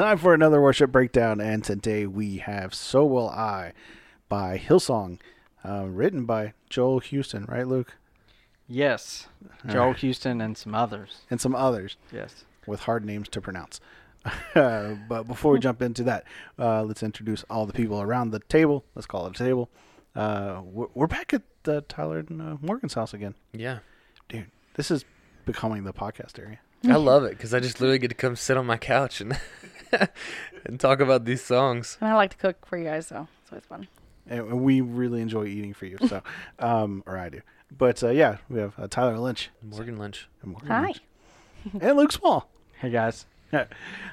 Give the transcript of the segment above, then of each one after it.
time for another worship breakdown, and today we have "So Will I" by Hillsong, uh, written by Joel Houston, right, Luke, Yes, Joel Houston and some others. and some others Yes. with hard names to pronounce. Uh, but before we jump into that, uh, let's introduce all the people around the table. Let's call it a table. Uh, we're, we're back at uh, Tyler and uh, Morgan's house again, Yeah. dude. This is becoming the podcast area. I love it because I just literally get to come sit on my couch and and talk about these songs. And I like to cook for you guys, so it's always fun. and we really enjoy eating for you. So, um, or I do. But uh, yeah, we have uh, Tyler Lynch Morgan Lynch. and, Morgan Hi. Lynch, and Luke Small. Hey guys. uh,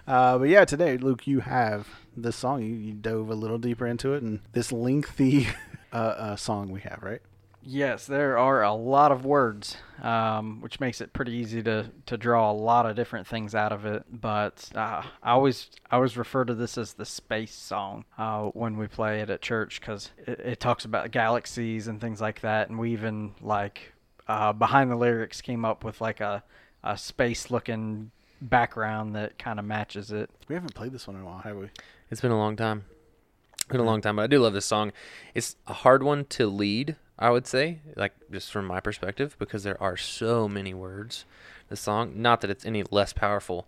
but yeah, today, Luke, you have this song. You, you dove a little deeper into it, and this lengthy uh, uh, song we have, right? Yes, there are a lot of words, um, which makes it pretty easy to, to draw a lot of different things out of it. But uh, I always I always refer to this as the space song uh, when we play it at church because it, it talks about galaxies and things like that. And we even like uh, behind the lyrics came up with like a, a space looking background that kind of matches it. We haven't played this one in a while, have we? It's been a long time. Been a long time, but I do love this song. It's a hard one to lead, I would say, like just from my perspective, because there are so many words. The song, not that it's any less powerful,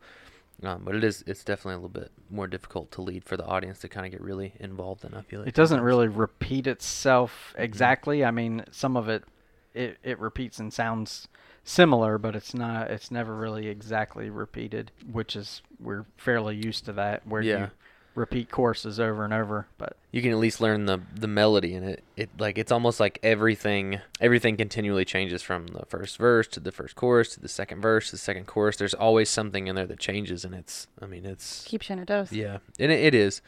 um, but it is. It's definitely a little bit more difficult to lead for the audience to kind of get really involved in. I feel like It doesn't really repeat itself exactly. I mean, some of it, it it repeats and sounds similar, but it's not. It's never really exactly repeated, which is we're fairly used to that, where Yeah. you repeat choruses over and over. But you can at least learn the the melody in it. It like it's almost like everything everything continually changes from the first verse to the first chorus to the second verse to the second chorus. There's always something in there that changes, and it's I mean it's Keeps you in a dose. yeah, and it, it is.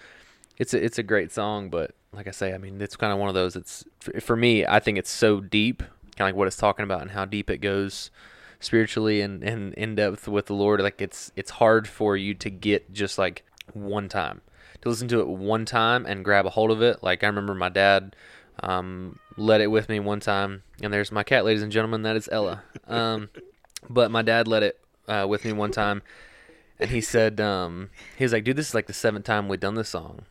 It's a, it's a great song, but like I say, I mean it's kind of one of those. It's for, for me. I think it's so deep, kind of like what it's talking about and how deep it goes spiritually and, and in depth with the Lord. Like it's it's hard for you to get just like one time to listen to it one time and grab a hold of it. Like I remember my dad um, led it with me one time, and there's my cat, ladies and gentlemen. That is Ella. Um, but my dad let it uh, with me one time, and he said um, he was like, "Dude, this is like the seventh time we've done this song."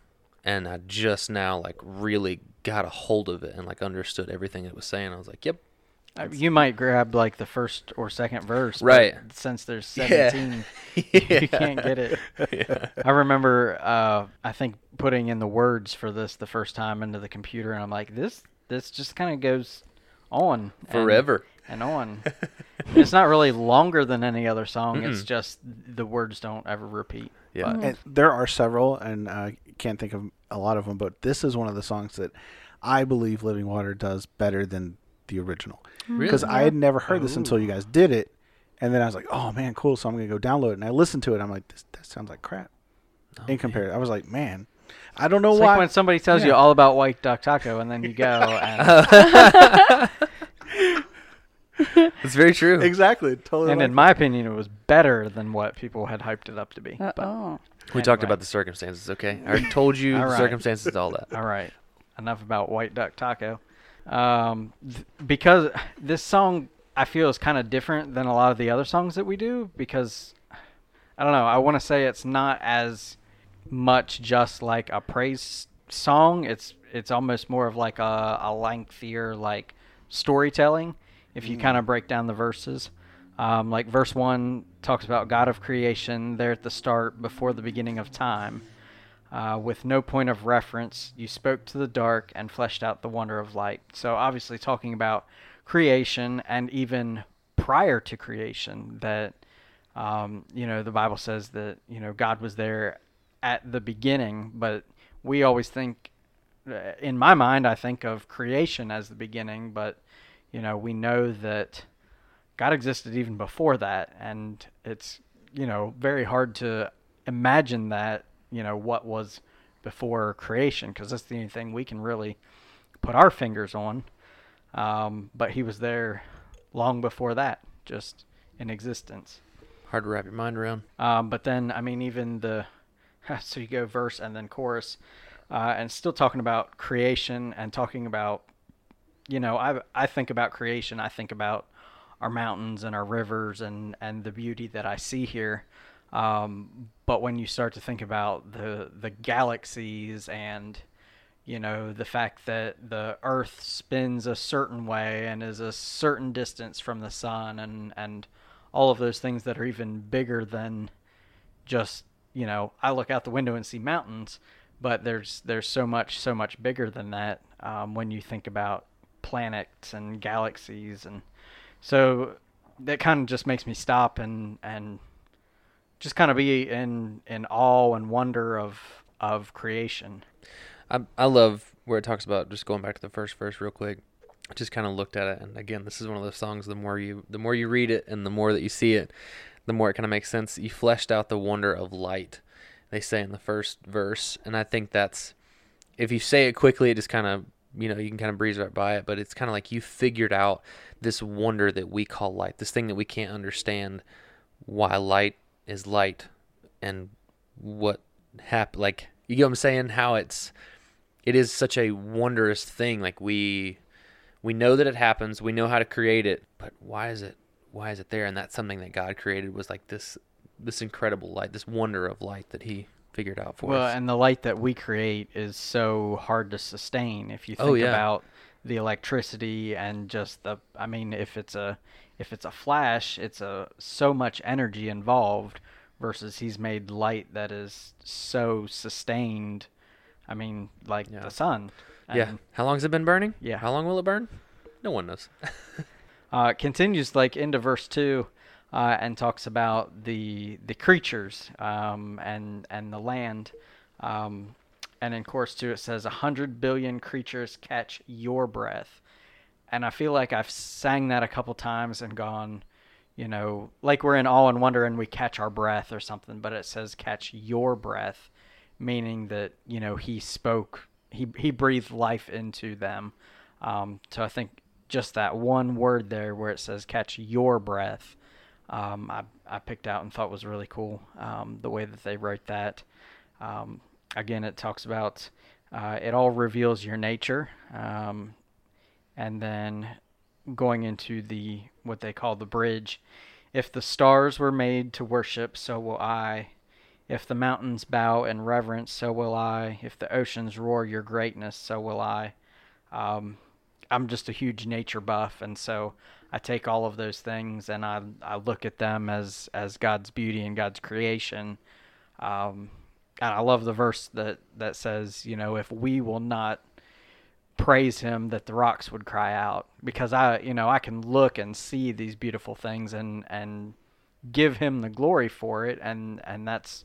And I just now like really got a hold of it and like understood everything it was saying. I was like, "Yep, uh, you might grab like the first or second verse, but Right. Since there's seventeen, Yeah. you can't get it. yeah. I remember, uh, I think putting in the words for this the first time into the computer, and I'm like, this this just kind of goes on forever." and on. it's not really longer than any other song. It's Mm-mm. just the words don't ever repeat. Yeah. Mhm. And there are several, and I can't think of a lot of them, but this is one of the songs that I believe Living Water does better than the original. Mm. Really? Because I had never heard this Ooh. until you oh. guys did it, and then I was like, "Oh man, cool!" So I'm gonna go download it, and I listened to it. I'm like, "This that sounds like crap." Oh, in man. comparison, I was like, "Man, I don't know It's why." like when somebody tells you all about White Duck Taco, and then you go and, It's very true. exactly, totally. and like in my opinion, it was better than what people had hyped it up to be. Oh. We talked about the circumstances, okay? I told you All the circumstances, all that. all right, enough about White Duck Taco. Um, th- because this song I feel is kind of different than a lot of the other songs that we do because I don't know. I want to say it's not as much just like a praise song. It's it's almost more of like a, a lengthier like storytelling. If you kind of break down the verses, um, like verse one talks about God of creation there at the start before the beginning of time. Uh, with no point of reference, you spoke to the dark and fleshed out the wonder of light. So, obviously, talking about creation and even prior to creation, that, um, you know, the Bible says that, you know, God was there at the beginning, but we always think, uh, in my mind, I think of creation as the beginning, but, you know, we know that God existed even before that, and it's, you know, very hard to imagine that you know what was before creation because that's the only thing we can really put our fingers on. Um, but he was there long before that just in existence. Hard to wrap your mind around. um, but then i mean even the so you go verse and then chorus uh, and still talking about creation and talking about you know i i think about creation i think about our mountains and our rivers and and the beauty that i see here Um, but when you start to think about the the galaxies and you know the fact that the Earth spins a certain way and is a certain distance from the sun and and all of those things that are even bigger than just you know I look out the window and see mountains, but there's there's so much so much bigger than that um, when you think about planets and galaxies and so that kind of just makes me stop and and just kind of be in in awe and wonder of of creation. I I love where it talks about just going back to the first verse real quick. I just kind of looked at it, and again, this is one of those songs. The more you the more you read it, and the more that you see it, the more it kind of makes sense. You fleshed out the wonder of light. They say in the first verse, and I think that's if you say it quickly, it just kind of you know you can kind of breeze right by it. But it's kind of like you figured out this wonder that we call light, this thing that we can't understand why light is light, and what hap like you get what I'm saying? How it's it is such a wondrous thing. Like we we know that it happens, we know how to create it, but why is it why is it there? And that's something that God created was like this this incredible light, this wonder of light that He figured out for well, us. and the light that we create is so hard to sustain. If you oh, think Oh, yeah. about the electricity and just the, I mean, if it's a if it's a flash, it's a so much energy involved. Versus he's made light that is so sustained. I mean, like Yeah. the sun. yeah. And, How long's it been burning? Yeah. How long will it burn? No one knows. uh, continues like into verse two, uh, and talks about the the creatures um, and and the land, um, and in chorus two it says a hundred billion creatures catch your breath, and I feel like I've sang that a couple times and gone, you know, like we're in awe and wonder and we catch our breath or something, but it says catch your breath, meaning that you know he spoke, he he breathed life into them. Um, so I think just that one word there where it says catch your breath, um, I, I picked out and thought was really cool. Um, the way that they wrote that. Um, again, it talks about uh, it all reveals your nature, um, and then going into the what they call the bridge. If the stars were made to worship, so will I. If the mountains bow in reverence, so will I. If the oceans roar your greatness, so will I. Um, I'm just a huge nature buff, and so I take all of those things and I I look at them as as God's beauty and God's creation. Um, and I love the verse that that says, you know, if we will not praise Him, that the rocks would cry out. Because I, you know, I can look and see these beautiful things and and give Him the glory for it, and and that's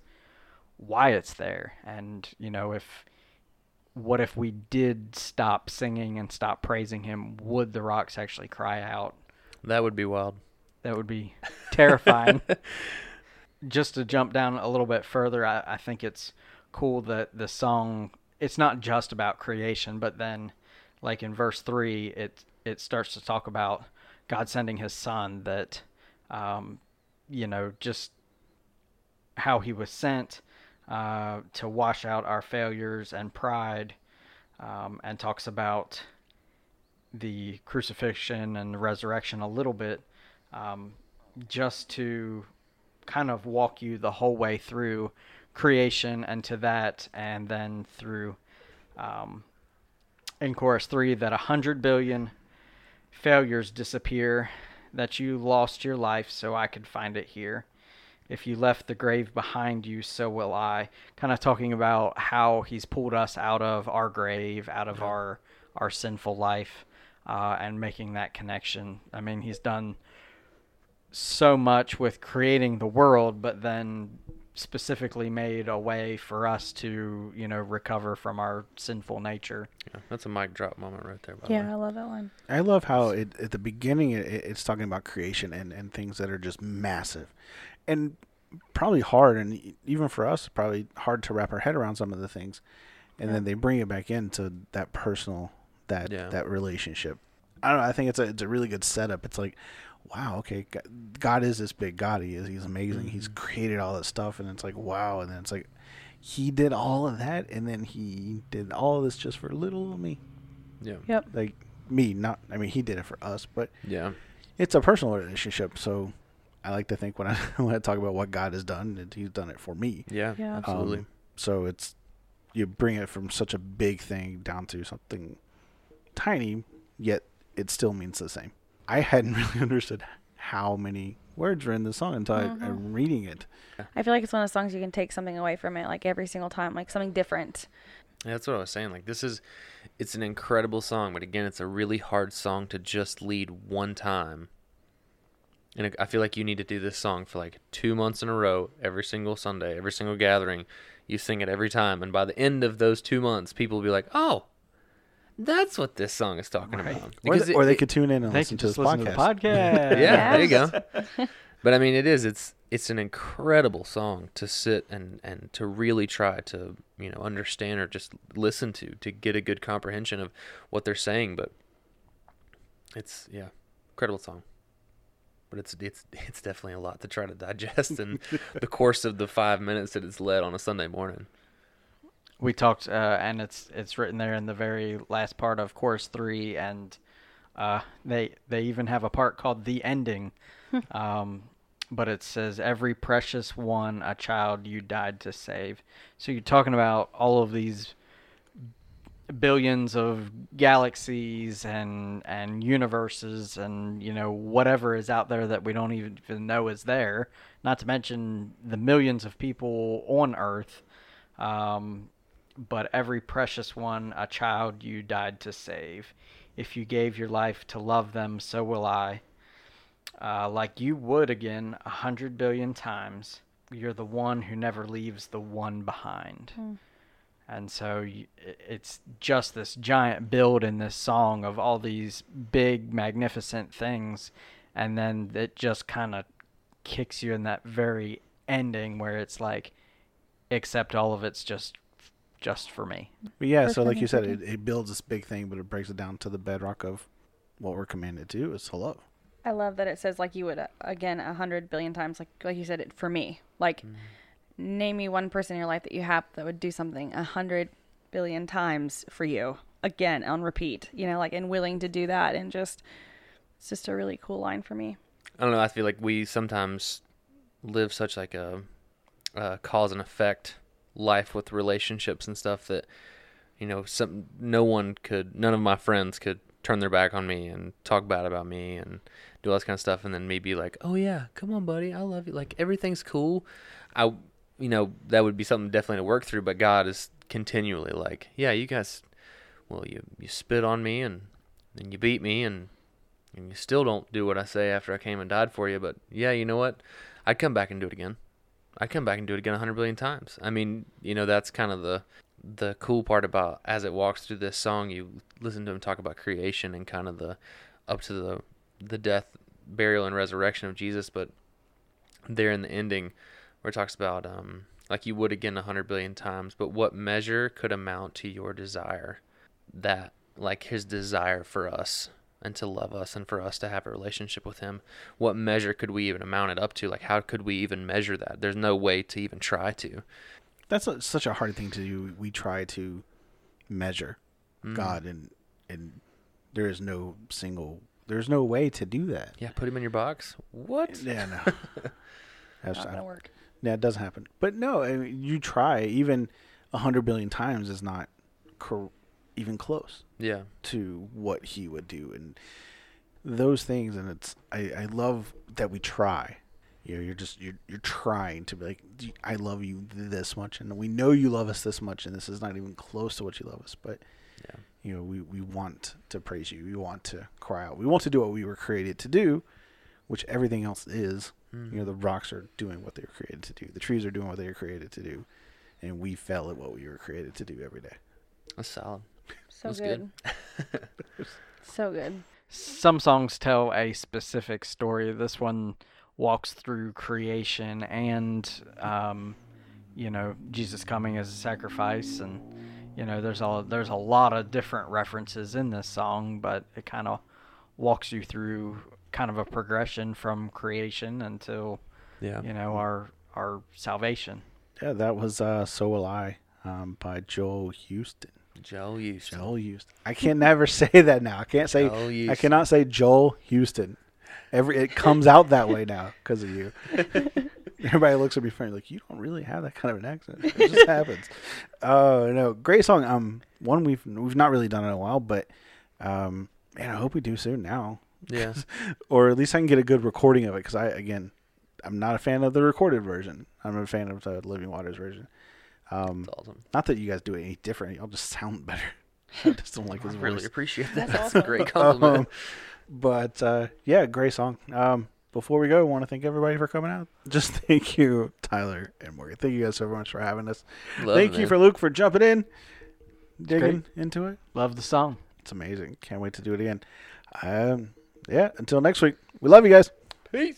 why it's there. And you know, if what if we did stop singing and stop praising him? Would the rocks actually cry out? that would be wild. That would be terrifying. Just to jump down a little bit further, I, I think it's cool that the song it's not just about creation, but then like in verse three it it starts to talk about God sending his son that um, you know, just how he was sent uh, to wash out our failures and pride, um, and talks about the crucifixion and the resurrection a little bit, um, just to kind of walk you the whole way through creation and to that, and then through um, in chorus three that a hundred billion failures disappear, that you lost your life so I could find it here. If you left the grave behind you, so will I. Kind of talking about how he's pulled us out of our grave, out of our our sinful life, uh, and making that connection. I mean, he's done so much with creating the world, but then specifically made a way for us to, you know, recover from our sinful nature. Yeah, that's a mic drop moment right there. By the Yeah, way. I love that one. I love how it, at the beginning it, it's talking about creation and, and things that are just massive, and probably hard, and even for us, probably hard to wrap our head around some of the things, and then they bring it back into that personal, that Yeah. that relationship. I don't know. I think it's a it's a really good setup. It's like, wow, okay, God is this big God. He is. He's amazing. He's Mhm. created all this stuff, and it's like, wow. And then it's like, he did all of that, and then he did all of this just for little old me Yeah. Yep. like me not i mean he did it for us but Yeah. it's a personal relationship so I like to think when I when I talk about what God has done, that He's done it for me. Yeah, Yeah. absolutely. Um, so it's you bring it from such a big thing down to something tiny, yet it still means the same. I hadn't really understood how many words were in the song until I, I'm mm-hmm. reading it. I feel like it's one of the songs you can take something away from it, like every single time, like something different. Yeah, that's what I was saying. Like this is, it's an incredible song, but again, it's a really hard song to just lead one time. And I feel like you need to do this song for like two months in a row, every single Sunday, every single gathering. You sing it every time, and by the end of those two months, people will be like, "Oh, that's what this song is talking Right. about." Or, Because th- it- or they it- could tune in and listen to this listen podcast. to the podcast. yeah, there you go. But I mean, it is. It's it's an incredible song to sit and and to really try to you know understand or just listen to to get a good comprehension of what they're saying. But it's yeah, incredible song. But it's it's it's definitely a lot to try to digest in the course of the five minutes that it's led on a Sunday morning. We talked uh, and it's it's written there in the very last part of chorus three and uh, they they even have a part called the ending. Um, but it says every precious one a child you died to save. So you're talking about all of these billions of galaxies and and universes and you know whatever is out there that we don't even know is there not to mention the millions of people on earth. Um, but every precious one a child you died to save. If you gave your life to love them so will i. Uh, like you would again a hundred billion times. You're the one who never leaves the one behind. And so it's just this giant build in this song of all these big magnificent things. And then it just kind of kicks you in that very ending where it's like except all of it's just just for me But yeah, so like you said, it, it builds this big thing, but it breaks it down to the bedrock of what we're commanded to do is to love. I love that it says like you would uh, again a hundred billion times, like like you said it for me. Like, name me one person in your life that you have that would do something a hundred billion times for you again on repeat. You know, like and willing to do that, and just it's just a really cool line for me. I don't know. I feel like we sometimes live such like a, a cause and effect life with relationships and stuff that you know some no one could none of my friends could turn their back on me and talk bad about me and do all this kind of stuff and then me be like oh yeah come on buddy i love you like everything's cool i you know that would be something definitely to work through but god is continually like yeah you guys well you you spit on me and then you beat me and and you still don't do what I say after I came and died for you. But yeah, you know what? I'd come back and do it again. I'd come back and do it again a hundred billion times. I mean, you know, that's kind of the the cool part about as it walks through this song. You listen to him talk about creation and kind of the up to the the death, burial, and resurrection of Jesus. But there in the ending, where it talks about um, like you would again a hundred billion times, but what measure could amount to your desire? That like his desire for us and to love us and for us to have a relationship with him what measure could we even amount it up to like how could we even measure that there's no way to even try to That's a, such a hard thing to do. We try to measure Mm. God, and and there is no single, there's no way to do that. yeah put him in your box what Yeah, no. That's, Not gonna work. yeah, it doesn't happen. But no, I mean, you try. Even a hundred billion times is not cor- even close. yeah. to what he would do and those things and it's I, I love that we try. You know you're just you're, you're trying to be like i love you this much and we know you love us this much and this is not even close to what you love us but yeah. you know we, we want to praise you. We want to cry out. We want to do what we were created to do which everything else is. Mm. you know the rocks are doing what they were created to do. The trees are doing what they were created to do. And we fell at what we were created to do every day. That's solid So That's good. good. so good. some songs tell a specific story. This one walks through creation and, um, you know, Jesus coming as a sacrifice, and you know, there's a there's a lot of different references in this song, but it kind of walks you through kind of a progression from creation until yeah you know our our salvation. yeah that was uh so will i um, by joel houston joel Houston. Joel Houston. I can never say that now. I can't say. Joel I cannot say Joel Houston. Every it comes out that way now because of you. Everybody looks at me funny, like you don't really have that kind of an accent. It just happens. Oh no, great song. Um, one we've we've not really done in a while, but um, man, I hope we do soon now, Yeah. or at least I can get a good recording of it. Because I again, I'm not a fan of the recorded version. I'm a fan of the Living Waters version. Um, That's awesome. not that you guys do it any different. Y'all just sound better. I just don't like I his really voice. appreciate that. That's That's, a great compliment. Um, but uh, yeah, great song. Um, before we go, I want to thank everybody for coming out. Just thank you, Tyler and Morgan. Thank you guys so much for having us. Love thank it, you man. for Luke for jumping in, digging into it. Love the song. It's amazing. Can't wait to do it again. Um, yeah. Until next week, we love you guys.